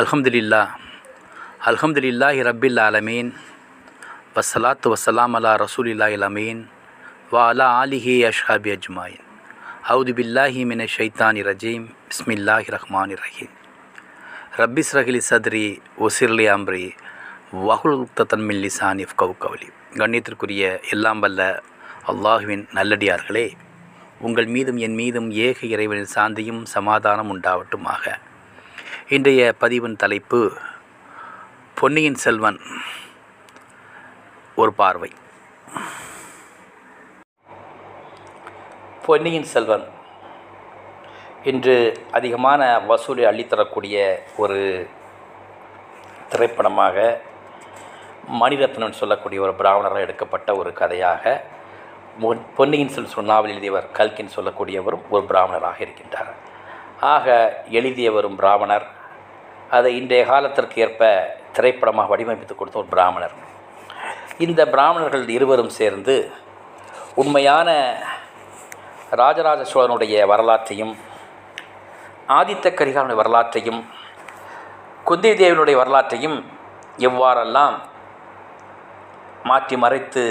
அல்ஹம்துலில்லா. அல்ஹம்துலில்லாஹி ரப்பில் ஆலமீன். வசலாத்து வசலாம் அலா ரசூலில்லாஹில் அமீன். வா அலா ஆலிஹி அஷ்ஹாபி அஜ்மாயின். அவுது பில்லாஹி மின ஷைத்தானி ரஜீம். பிஸ்மில்லாஹி ரஹ்மான் ரஹீம். ரப்பிஸ் ரஹிலி சத்ரி ஒசிர்லி அம்ரி வஹுல் உக்தன் மின் லிசான் இஃப்கவு கவலி கண்ணியத்திற்குரிய எல்லாம் வல்ல அல்லாஹுவின் நல்லடியார்களே உங்கள் மீதும் என் மீதும் ஏக இறைவனின் சாந்தியும் சமாதானம் உண்டாவட்டுமாக. இன்றைய பதிவின் தலைப்பு பொன்னியின் செல்வன் ஒரு பார்வை. பொன்னியின் செல்வன் இன்று அதிகமான வசூலை அள்ளித்தரக்கூடிய ஒரு திரைப்படமாக மணிரத்னம் சொல்லக்கூடிய ஒரு பிராமணராக எடுக்கப்பட்ட ஒரு கதையாக பொன்னியின் செல்வன் நாவல் எழுதியவர் கல்கின் சொல்லக்கூடியவரும் ஒரு பிராமணராக இருக்கின்றார். ஆக எழுதியவரும் பிராமணர் அதை இன்றைய காலத்திற்கு ஏற்ப திரைப்படமாக வடிவமைத்து கொடுத்த ஒரு பிராமணர். இந்த பிராமணர்கள் இருவரும் சேர்ந்து உண்மையான ராஜராஜ சோழனுடைய வரலாற்றையும் ஆதித்த கரிகாலனுடைய வரலாற்றையும் குந்தி தேவனுடைய வரலாற்றையும் எவ்வாறெல்லாம் மாற்றி மறைத்து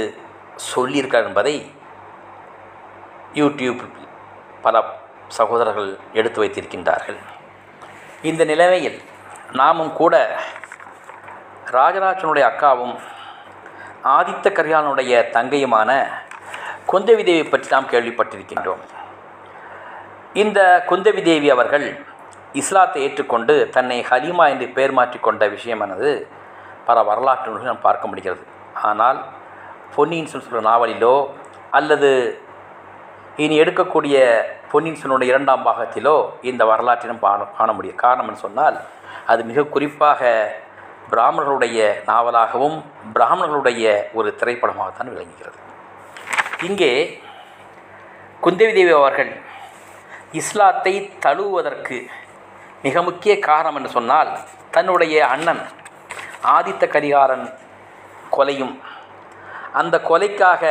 சொல்லியிருக்கார் என்பதை யூடியூப் பல சகோதரர்கள் எடுத்து வைத்திருக்கின்றார்கள். இந்த நிலைமையில் நாமும் கூட ராஜராஜனுடைய அக்காவும் ஆதித்த கரிகாலனுடைய தங்கையுமான குந்தவி தேவி பற்றி நாம் கேள்விப்பட்டிருக்கின்றோம். இந்த குந்தவி தேவி அவர்கள் இஸ்லாத்தை ஏற்றுக்கொண்டு தன்னை ஹலீமா என்று பெயர் மாற்றிக்கொண்ட விஷயமானது பல வரலாற்று நூல்கள் நாம் பார்க்க முடிகிறது. ஆனால் பொன்னியின் செல்வன் சொல்கிற நாவலிலோ அல்லது இனி எடுக்கக்கூடிய பொன்னியின் செல்வனுடைய இரண்டாம் பாகத்திலோ இந்த வரலாற்றிலும் காண காண முடியும். காரணம் என்று சொன்னால் அது மிக குறிப்பாக பிராமணர்களுடைய நாவலாகவும் பிராமணர்களுடைய ஒரு திரைப்படமாகத்தான் விளங்குகிறது. இங்கே குந்தவி தேவி அவர்கள் இஸ்லாத்தை தழுவுவதற்கு மிக முக்கிய காரணம் என்று சொன்னால் தன்னுடைய அண்ணன் ஆதித்த கரிகாரன் கொலையும் அந்த கொலைக்காக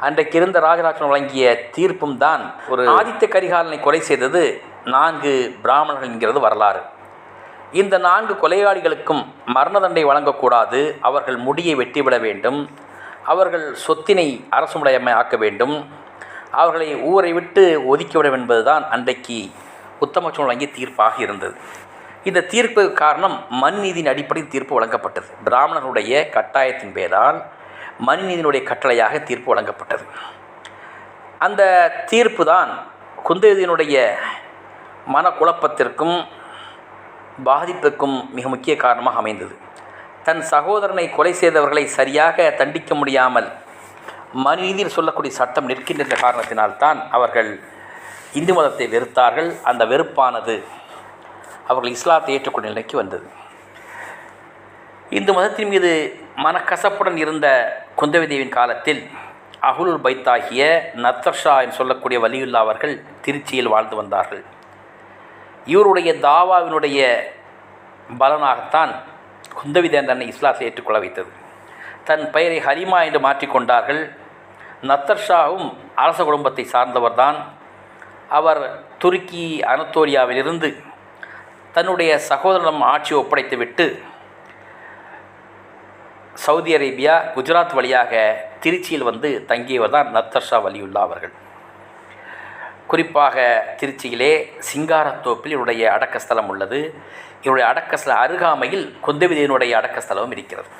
அன்றைக்கு இருந்த ராஜராஜன் வழங்கிய தீர்ப்பும் தான் ஒரு ஆதித்த கரிகாலனை கொலை செய்தது நான்கு பிராமணர்கள் என்கிறது வரலாறு. இந்த நான்கு கொலையாளிகளுக்கும் மரண தண்டனை வழங்கக்கூடாது. அவர்கள் முடியை வெட்டிவிட வேண்டும். அவர்கள் சொத்தினை அரசுமுடையமை ஆக்க வேண்டும். அவர்களை ஊரை விட்டு ஒதுக்கிவிடும் என்பதுதான் அன்றைக்கு உத்தமச்சோழன் வழங்கிய தீர்ப்பாக இருந்தது. இந்த தீர்ப்பு காரணம் மண் நீதியின் அடிப்படையில் தீர்ப்பு வழங்கப்பட்டது. பிராமணர்களுடைய கட்டாயத்தின் பேரால் மண் நீதியினுடைய கட்டளையாக தீர்ப்பு வழங்கப்பட்டது. அந்த தீர்ப்பு தான் குந்தேதியினுடைய மனக்குழப்பத்திற்கும் பாதிப்புக்கும் மிக முக்கிய காரணமாக அமைந்தது. தன் சகோதரனை கொலை செய்தவர்களை சரியாக தண்டிக்க முடியாமல் மனிதியில் சொல்லக்கூடிய சட்டம் நிற்கின்ற காரணத்தினால்தான் அவர்கள் இந்து மதத்தை வெறுத்தார்கள். அந்த வெறுப்பானது அவர்கள் இஸ்லாத்தை ஏற்றுக்கொண்ட நிலைக்கு வந்தது. இந்து மதத்தின் மீது மனக்கசப்புடன் இருந்த குந்தவி தேவியின் காலத்தில் அகுலுல் பைத்தாகிய நத்தர்ஷா என்று சொல்லக்கூடிய வலியுல்லா அவர்கள் திருச்சியில் வாழ்ந்து வந்தார்கள். இவருடைய தாவாவினுடைய பலனாகத்தான் குந்தவி தேவன் தன்னை இஸ்லாத்தை ஏற்றுக்கொள்ள வைத்தது. தன் பெயரை ஹரிமா என்று மாற்றிக்கொண்டார்கள் நத்தர்ஷாவும் அரச குடும்பத்தை சார்ந்தவர்தான். அவர் துருக்கி அனத்தோலியாவிலிருந்து தன்னுடைய சகோதரனிடம் ஆட்சி ஒப்படைத்துவிட்டு சவுதி அரேபியா குஜராத் வழியாக திருச்சியில் வந்து தங்கியவர் தான் நத்தர்ஷா வலியுல்லா அவர்கள். குறிப்பாக திருச்சியிலே சிங்காரத்தோப்பில் இவருடைய அடக்கஸ்தலம் உள்ளது. இவருடைய அடக்கஸ்தல அருகாமையில் குந்தவிதையினுடைய அடக்கஸ்தலமும் இருக்கிறது.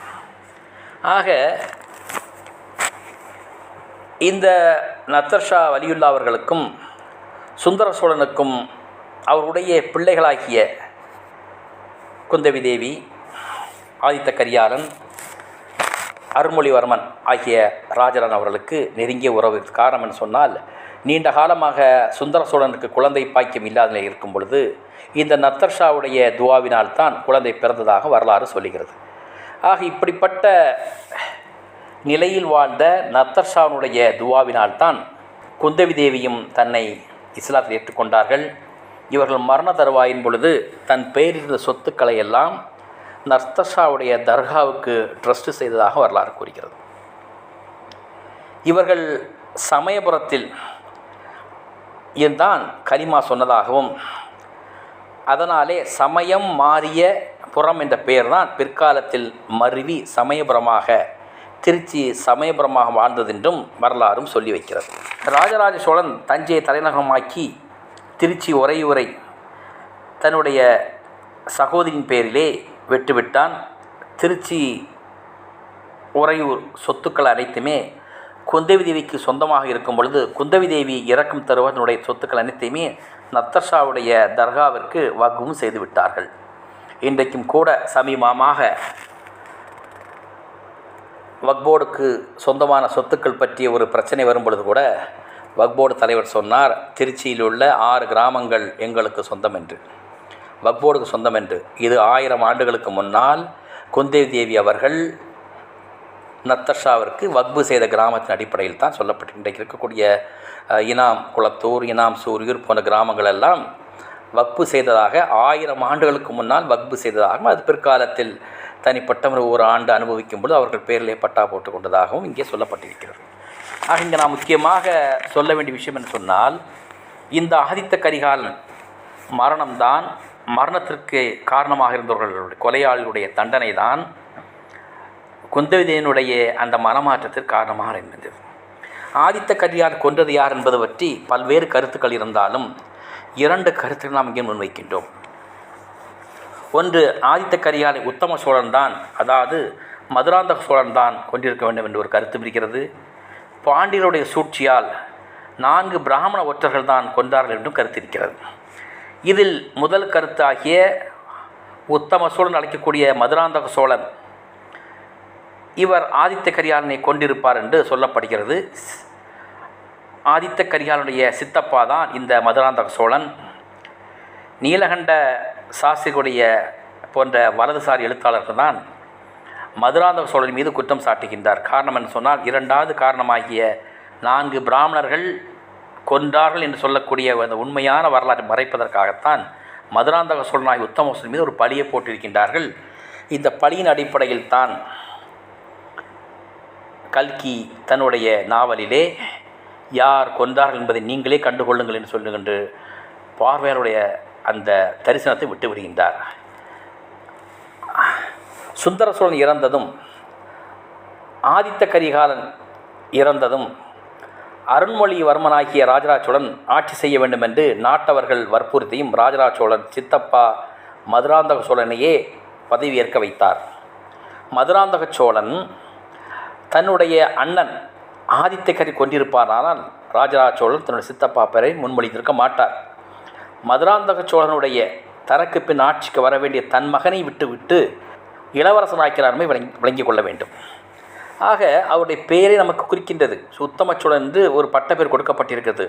ஆக இந்த நத்தர்ஷா வலியுல்லா அவர்களுக்கும் சுந்தர சோழனுக்கும் அவருடைய பிள்ளைகளாகிய குந்தவி தேவி ஆதித்த கரியாலன் அருள்மொழிவர்மன் ஆகிய ராஜரன் அவர்களுக்கு நெருங்கிய உறவு. காரணம் என்று சொன்னால் நீண்ட காலமாக சுந்தர சோழனுக்கு குழந்தை பாக்கியம் இல்லாத நிலை இருக்கும் பொழுது இந்த நத்தர்ஷாவுடைய துவாவினால் தான் குழந்தை பிறந்ததாக வரலாறு சொல்லுகிறது. ஆக இப்படிப்பட்ட நிலையில் வாழ்ந்த நத்தர்ஷாவுடைய துவாவினால் தான் குந்தவி தேவியும் தன்னை இஸ்லாத்தில் ஏற்றுக்கொண்டார்கள். இவர்கள் மரண தருவாயின் பொழுது தன் பெயரிருந்த சொத்துக்களை எல்லாம் நர்த்தஷாவுடைய தர்காவுக்கு ட்ரஸ்ட் செய்ததாக வரலாறு கூறுகிறது. இவர்கள் சமயபுரத்தில் இதுதான் கலிமா சொன்னதாகவும் அதனாலே சமயம் மாறிய புறம் என்ற பெயர் தான் பிற்காலத்தில் மருவி சமயபுரமாக திருச்சி சமயபுரமாக வாழ்ந்ததென்றும் வரலாறும் சொல்லி வைக்கிறது. ராஜராஜ சோழன் தஞ்சையை தலைநகரமாக்கி திருச்சி உரையுரை தன்னுடைய சகோதரியின் பேரிலே வெட்டுவிட்டான். திருச்சி உறையூர் சொத்துக்கள் அனைத்துமே குந்தவி தேவிக்கு சொந்தமாக இருக்கும் பொழுது குந்தவி தேவி இறக்கும் தருவதனுடைய சொத்துக்கள் அனைத்தையுமே நத்தர்ஷாவுடைய தர்காவிற்கு வகுவும் செய்து விட்டார்கள். இன்றைக்கும் கூட சமீபமாக வக்போர்டுக்கு சொந்தமான சொத்துக்கள் பற்றிய ஒரு பிரச்சனை வரும் பொழுது கூட வக்போர்டு தலைவர் சொன்னார் திருச்சியில் உள்ள ஆறு கிராமங்கள் எங்களுக்கு சொந்தம் என்று வக்போர்டுக்கு சொந்தம் என்று இது ஆயிரம் ஆண்டுகளுக்கு முன்னால் குந்தேவி தேவி அவர்கள் நத்தர்ஷாவிற்கு வக்பு செய்த கிராமத்தின் அடிப்படையில் தான் சொல்லப்பட்டு இன்றைக்கு இருக்கக்கூடிய இனாம் குளத்தூர் இனாம் சூரியூர் போன்ற கிராமங்கள் எல்லாம் வக்பு செய்ததாக ஆயிரம் ஆண்டுகளுக்கு முன்னால் வக்பு செய்ததாகவும் அது பிற்காலத்தில் தனிப்பட்ட ஒரு ஆண்டு அனுபவிக்கும் பொழுது அவர்கள் பேரிலே பட்டா போட்டு கொண்டதாகவும் இங்கே சொல்லப்பட்டிருக்கிறது. ஆக இங்கே நான் முக்கியமாக சொல்ல வேண்டிய விஷயம் என்று சொன்னால் இந்த ஆதித்த கரிகாலன் மரணம்தான் மரணத்திற்கு காரணமாக இருந்தவர்களுடைய கொலையாளிகளுடைய தண்டனை தான் குந்தவிதையனுடைய அந்த மனமாற்றத்திற்கு காரணமாக இருந்தது. ஆதித்த கரியார் கொன்றது யார் என்பது பற்றி பல்வேறு கருத்துக்கள் இருந்தாலும் இரண்டு கருத்துக்கள் நாம் இங்கே முன்வைக்கின்றோம். ஒன்று ஆதித்த கரியாலை உத்தம சோழன் தான் அதாவது மதுராந்தக சோழன் தான் கொண்டிருக்க வேண்டும் என்று ஒரு கருத்து இருக்கிறது பாண்டியருடைய சூழ்ச்சியால் நான்கு பிராமண ஒற்றர்கள் தான் கொண்டார்கள் என்றும் கருத்து இருக்கிறது இதில் முதல் கருத்தாகிய உத்தம சோழன் அழைக்கக்கூடிய மதுராந்தக சோழன் இவர் ஆதித்த கரிகாலனை கொண்டிருப்பார் என்று சொல்லப்படுகிறது. ஆதித்த கரிகாலனுடைய சித்தப்பா தான் இந்த மதுராந்தக சோழன். நீலகண்ட சாஸ்திரிகளுடைய போன்ற வலதுசாரி எழுத்தாளர்கள் தான் மதுராந்தக சோழன் மீது குற்றம் சாட்டுகின்றார். காரணம் என்று சொன்னால் இரண்டாவது காரணமாகிய நான்கு பிராமணர்கள் கொன்றார்கள் என்று சொல்லக்கூடிய அந்த உண்மையான வரலாற்றை மறைப்பதற்காகத்தான் மதுராந்தக சோழனாகி உத்தம சோழன் மீது ஒரு பழியை போட்டிருக்கின்றார்கள். இந்த பழியின் அடிப்படையில் தான் கல்கி தன்னுடைய நாவலிலே யார் கொன்றார்கள் என்பதை நீங்களே கண்டுகொள்ளுங்கள் என்று சொல்லுகின்ற பார்வையாளருடைய அந்த தரிசனத்தை விட்டு விடுகின்றார். சுந்தர சோழன் இறந்ததும் ஆதித்த கரிகாலன் இறந்ததும் அருண்மொழிவர்மனாகிய ராஜராஜ சோழன் ஆட்சி செய்ய வேண்டும் என்று நாட்டவர்கள் வற்புறுத்தியும் ராஜராஜ சோழன் சித்தப்பா மதுராந்தக சோழனையே பதவியேற்க வைத்தார். மதுராந்தக சோழன் தன்னுடைய அண்ணன் ஆதித்தகரி கொண்டிருப்பாரானால் ராஜராஜ சோழன் தன்னுடைய சித்தப்பா பெயரை முன்மொழிந்திருக்க மாட்டார். மதுராந்தக சோழனுடைய தனக்கு பின் ஆட்சிக்கு வர வேண்டிய தன் மகனை விட்டுவிட்டு இளவரசனாக்கிறாருமே விளங்கி விளங்கிக் கொள்ள வேண்டும். ஆக அவருடைய பெயரை நமக்கு குறிக்கின்றது. உத்தம சோழன் என்று ஒரு பட்டப்பேர் கொடுக்கப்பட்டிருக்கிறது.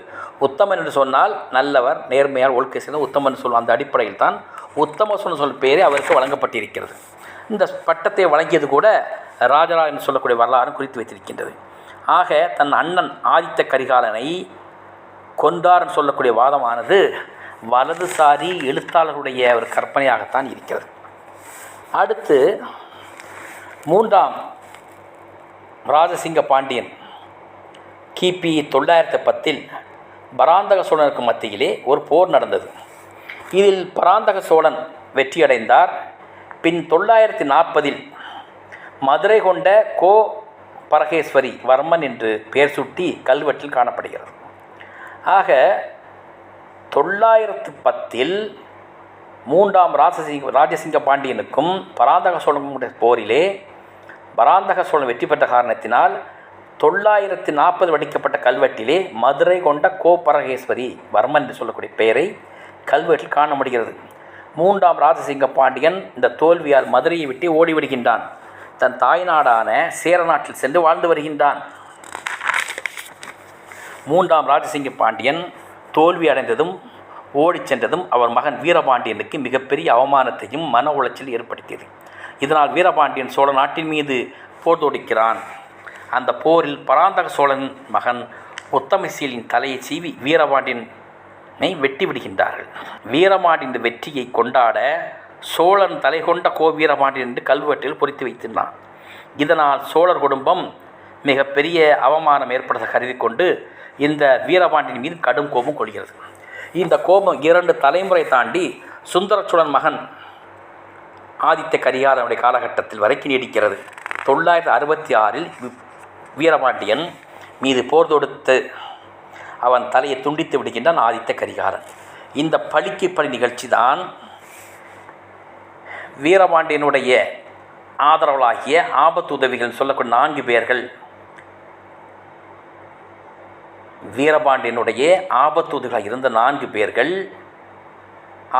உத்தமன் என்று சொன்னால் நல்லவர் நேர்மையார் ஒழுக்கை சேர்ந்த உத்தமன் சொல் அந்த அடிப்படையில் தான் உத்தம சோழன் சொல் பெயரே அவருக்கு வழங்கப்பட்டிருக்கிறது. இந்த பட்டத்தை வழங்கியது கூட ராஜரா என்று சொல்லக்கூடிய வரலாறு குறித்து வைத்திருக்கின்றது. ஆக தன் அண்ணன் ஆதித்த கரிகாலனை கொன்றார்னு சொல்லக்கூடிய வாதமானது வலதுசாரி எழுத்தாளர்களுடைய ஒரு கற்பனையாகத்தான் இருக்கிறது. அடுத்து மூன்றாம் ராஜசிங்க பாண்டியன் கிபி தொள்ளாயிரத்து பத்தில் பராந்தக சோழனுக்கு மத்தியிலே ஒரு போர் நடந்தது. இதில் பராந்தக சோழன் வெற்றியடைந்தார். பின் தொள்ளாயிரத்தி நாற்பதில் மதுரை கொண்ட கோ பரகேஸ்வரி வர்மன் என்று பெயர் சுட்டி கல்வெட்டில் காணப்படுகிறது. ஆக தொள்ளாயிரத்து பத்தில் மூன்றாம் ராஜசிங்க ராஜசிங்க பாண்டியனுக்கும் பராந்தக சோழனுடைய போரிலே பராந்தக சோழன் வெற்றி பெற்ற காரணத்தினால் தொள்ளாயிரத்தி நாற்பது வடிக்கப்பட்ட கல்வெட்டிலே மதுரை கொண்ட கோபரகேஸ்வரி வர்மன் என்று சொல்லக்கூடிய பெயரை கல்வெட்டில் காண முடிகிறது. மூன்றாம் ராஜசிங்க பாண்டியன் இந்த தோல்வியால் மதுரையை விட்டு ஓடிவிடுகின்றான். தன் தாய்நாடான சேர நாட்டில் சென்று வாழ்ந்து வருகின்றான். மூன்றாம் ராஜசிங்க பாண்டியன் தோல்வி அடைந்ததும் ஓடிச் சென்றதும் அவர் மகன் வீரபாண்டியனுக்கு மிகப்பெரிய அவமானத்தையும் மன உளைச்சல் ஏற்படுத்தியது. இதனால் வீரபாண்டியன் சோழ நாட்டின் மீது போர் தொடுக்கிறான். அந்த போரில் பராந்தக சோழன் மகன் உத்தமசீலின் தலையை சீவி வீரபாண்டியனை வெட்டி விடுகின்றார்கள். வீரபாண்டியன் வெற்றியை கொண்டாட சோழன் தலை கொண்ட கோ வீரபாண்டியன் என்று கல்வெட்டில் பொறித்து வைத்திருந்தான். இதனால் சோழர் குடும்பம் மிகப்பெரிய அவமானம் ஏற்படுத்த கருதி கொண்டு இந்த வீரபாண்டியன் மீது கடும் கோபம் கொள்கிறது. இந்த கோபம் இரண்டு தலைமுறை தாண்டி சுந்தரச்சுடன் மகன் ஆதித்த கரிகாலனுடைய காலகட்டத்தில் வரைக்கும் நீடிக்கிறது. தொள்ளாயிரத்தி அறுபத்தி ஆறில் வீரபாண்டியன் மீது போர் தொடுத்து அவன் தலையை துண்டித்து விடுகின்றான் ஆதித்த கரிகாலன். இந்த பழிக்கு பழி நிகழ்ச்சி தான் வீரபாண்டியனுடைய ஆதரவலாகிய ஆபத்து உதவிகள் சொல்லக்கூடிய நான்கு பேர்கள் வீரபாண்டியனுடைய ஆபத்து உதவிகளாக இருந்த நான்கு பேர்கள்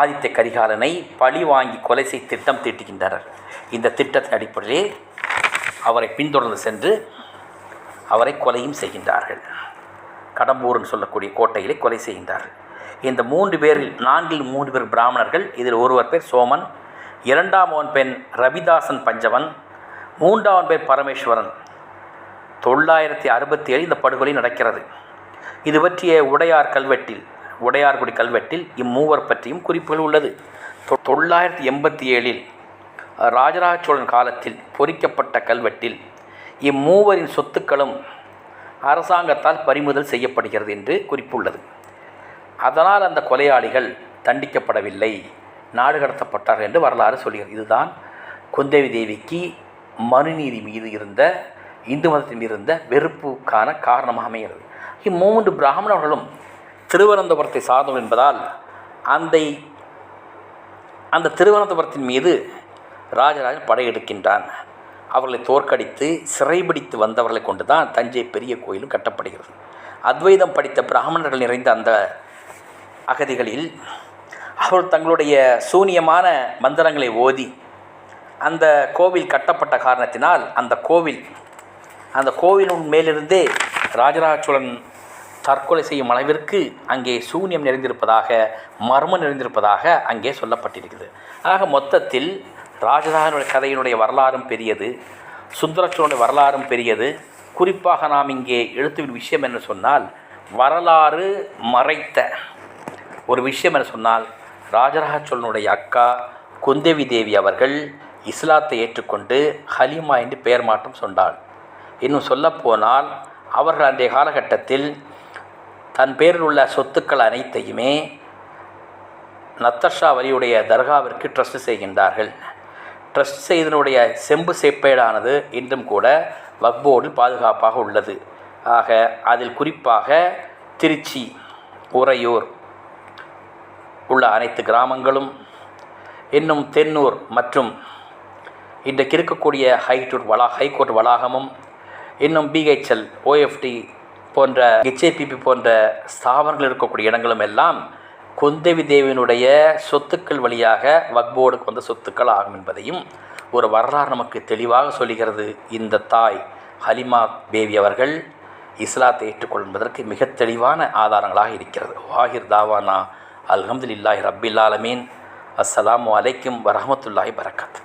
ஆதித்த கரிகாலனை பழி வாங்கி கொலை செய்ய திட்டம் தீட்டுகின்றனர். இந்த திட்டத்தின் அடிப்படையிலே அவரை பின்தொடர்ந்து சென்று அவரை கொலையும் செய்கின்றார்கள். கடம்பூர்னு சொல்லக்கூடிய கோட்டையிலே கொலை செய்கின்றார்கள். இந்த மூன்று பேரில் நான்கில் மூன்று பேர் பிராமணர்கள் இதில் ஒருவர் பேர் சோமன் இரண்டாம் அவன் பெண் ரவிதாசன் பஞ்சவன் மூன்றாவன் பெண் பரமேஸ்வரன். தொள்ளாயிரத்தி அறுபத்தி ஏழு இந்த படுகொலை நடக்கிறது. இது பற்றிய உடையார் கல்வெட்டில் உடையார்குடி கல்வெட்டில் இம்மூவர் பற்றியும் குறிப்புகள் உள்ளது. தொ- தொள்ளாயிரத்தி எண்பத்தி ஏழில் ராஜராஜ சோழன் காலத்தில் பொறிக்கப்பட்ட கல்வெட்டில் இம்மூவரின் சொத்துக்களும் அரசாங்கத்தால் பறிமுதல் செய்யப்படுகிறது என்று குறிப்புள்ளது. அதனால் அந்த கொலையாளிகள் தண்டிக்கப்படவில்லை. நாடு கடத்தப்பட்டார்கள் என்று வரலாறு சொல்கிறது. இதுதான் குந்தவி தேவிக்கு மனுநீதி மீது இருந்த இந்து மதத்தின் மீது இருந்த வெறுப்புக்கான காரணமாக அமைகிறது. இம்மூன்று பிராமணர்களும் திருவனந்தபுரத்தை சார்ந்தவர் என்பதால் அந்த அந்த திருவனந்தபுரத்தின் மீது ராஜராஜன் படையெடுக்கின்றான் அவர்களை தோற்கடித்து சிறைபிடித்து வந்தவர்களை கொண்டு தான் தஞ்சை பெரிய கோயிலும் கட்டப்படுகிறது. அத்வைதம் படித்த பிராமணர்கள் நிறைந்த அந்த அகதிகளில் அவர் தங்களுடைய சூனியமான மந்திரங்களை ஓதி அந்த கோவில் கட்டப்பட்ட காரணத்தினால் அந்த கோவில் அந்த கோவிலின் மேலிருந்தே ராஜராஜ சோழன் தற்கொலை செய்யும் அளவிற்கு அங்கே சூன்யம் நிறைந்திருப்பதாக மர்மம் நிறைந்திருப்பதாக அங்கே சொல்லப்பட்டிருக்கிறது. ஆக மொத்தத்தில் ராஜராஜனுடைய கதையினுடைய வரலாறும் பெரியது சுந்தரச்சோனுடைய வரலாறும் பெரியது. குறிப்பாக நாம் இங்கே எழுத்துவின் விஷயம் என்று சொன்னால் வரலாறு மறைத்த ஒரு விஷயம் என சொன்னால் ராஜராஜ சோழனுடைய அக்கா குந்தவி தேவி அவர்கள் இஸ்லாத்தை ஏற்றுக்கொண்டு ஹலிமா என்று பெயர் மாற்றம் சொன்னாள். இன்னும் சொல்லப்போனால் அவர்கள் அன்றைய காலகட்டத்தில் தன் பேரில் உள்ள சொத்துக்கள் அனைத்தையுமே நத்தஷா வலியுடைய தர்காவிற்கு ட்ரஸ்ட் செய்கின்றார்கள். ட்ரஸ்ட் செய்தனுடைய செம்பு செப்பேடானது இன்றும் கூட வக்போர்டில் பாதுகாப்பாக உள்ளது. ஆக அதில் குறிப்பாக திருச்சி உறையூர் உள்ள அனைத்து கிராமங்களும் இன்னும் தென்னூர் மற்றும் இன்றைக்கு இருக்கக்கூடிய ஹைகோர்ட் வளா ஹைகோர்ட் வளாகமும் இன்னும் பிஹெச்எல் ஓஎஃப்டி போன்ற ஹெச்ஏபிபி போன்ற ஸ்தாபனங்கள் இருக்கக்கூடிய இடங்களும் எல்லாம் குந்தவி தேவியினுடைய சொத்துக்கள் வழியாக வக்போர்டுக்கு வந்த சொத்துக்கள் ஆகும் என்பதையும் ஒரு வரலாறு நமக்கு தெளிவாக சொல்லுகிறது. இந்த தாய் ஹலிமா பேவி அவர்கள் இஸ்லாத்தை ஏற்றுக்கொள்வதற்கு மிக தெளிவான ஆதாரங்களாக இருக்கிறது. வாஹிர் தாவானா அல்ஹம்துலில்லாஹி ரப்பில் ஆலமீன் அஸ்ஸலாமு அலைக்கும் வரஹ்மத்துல்லாஹி பரக்கத்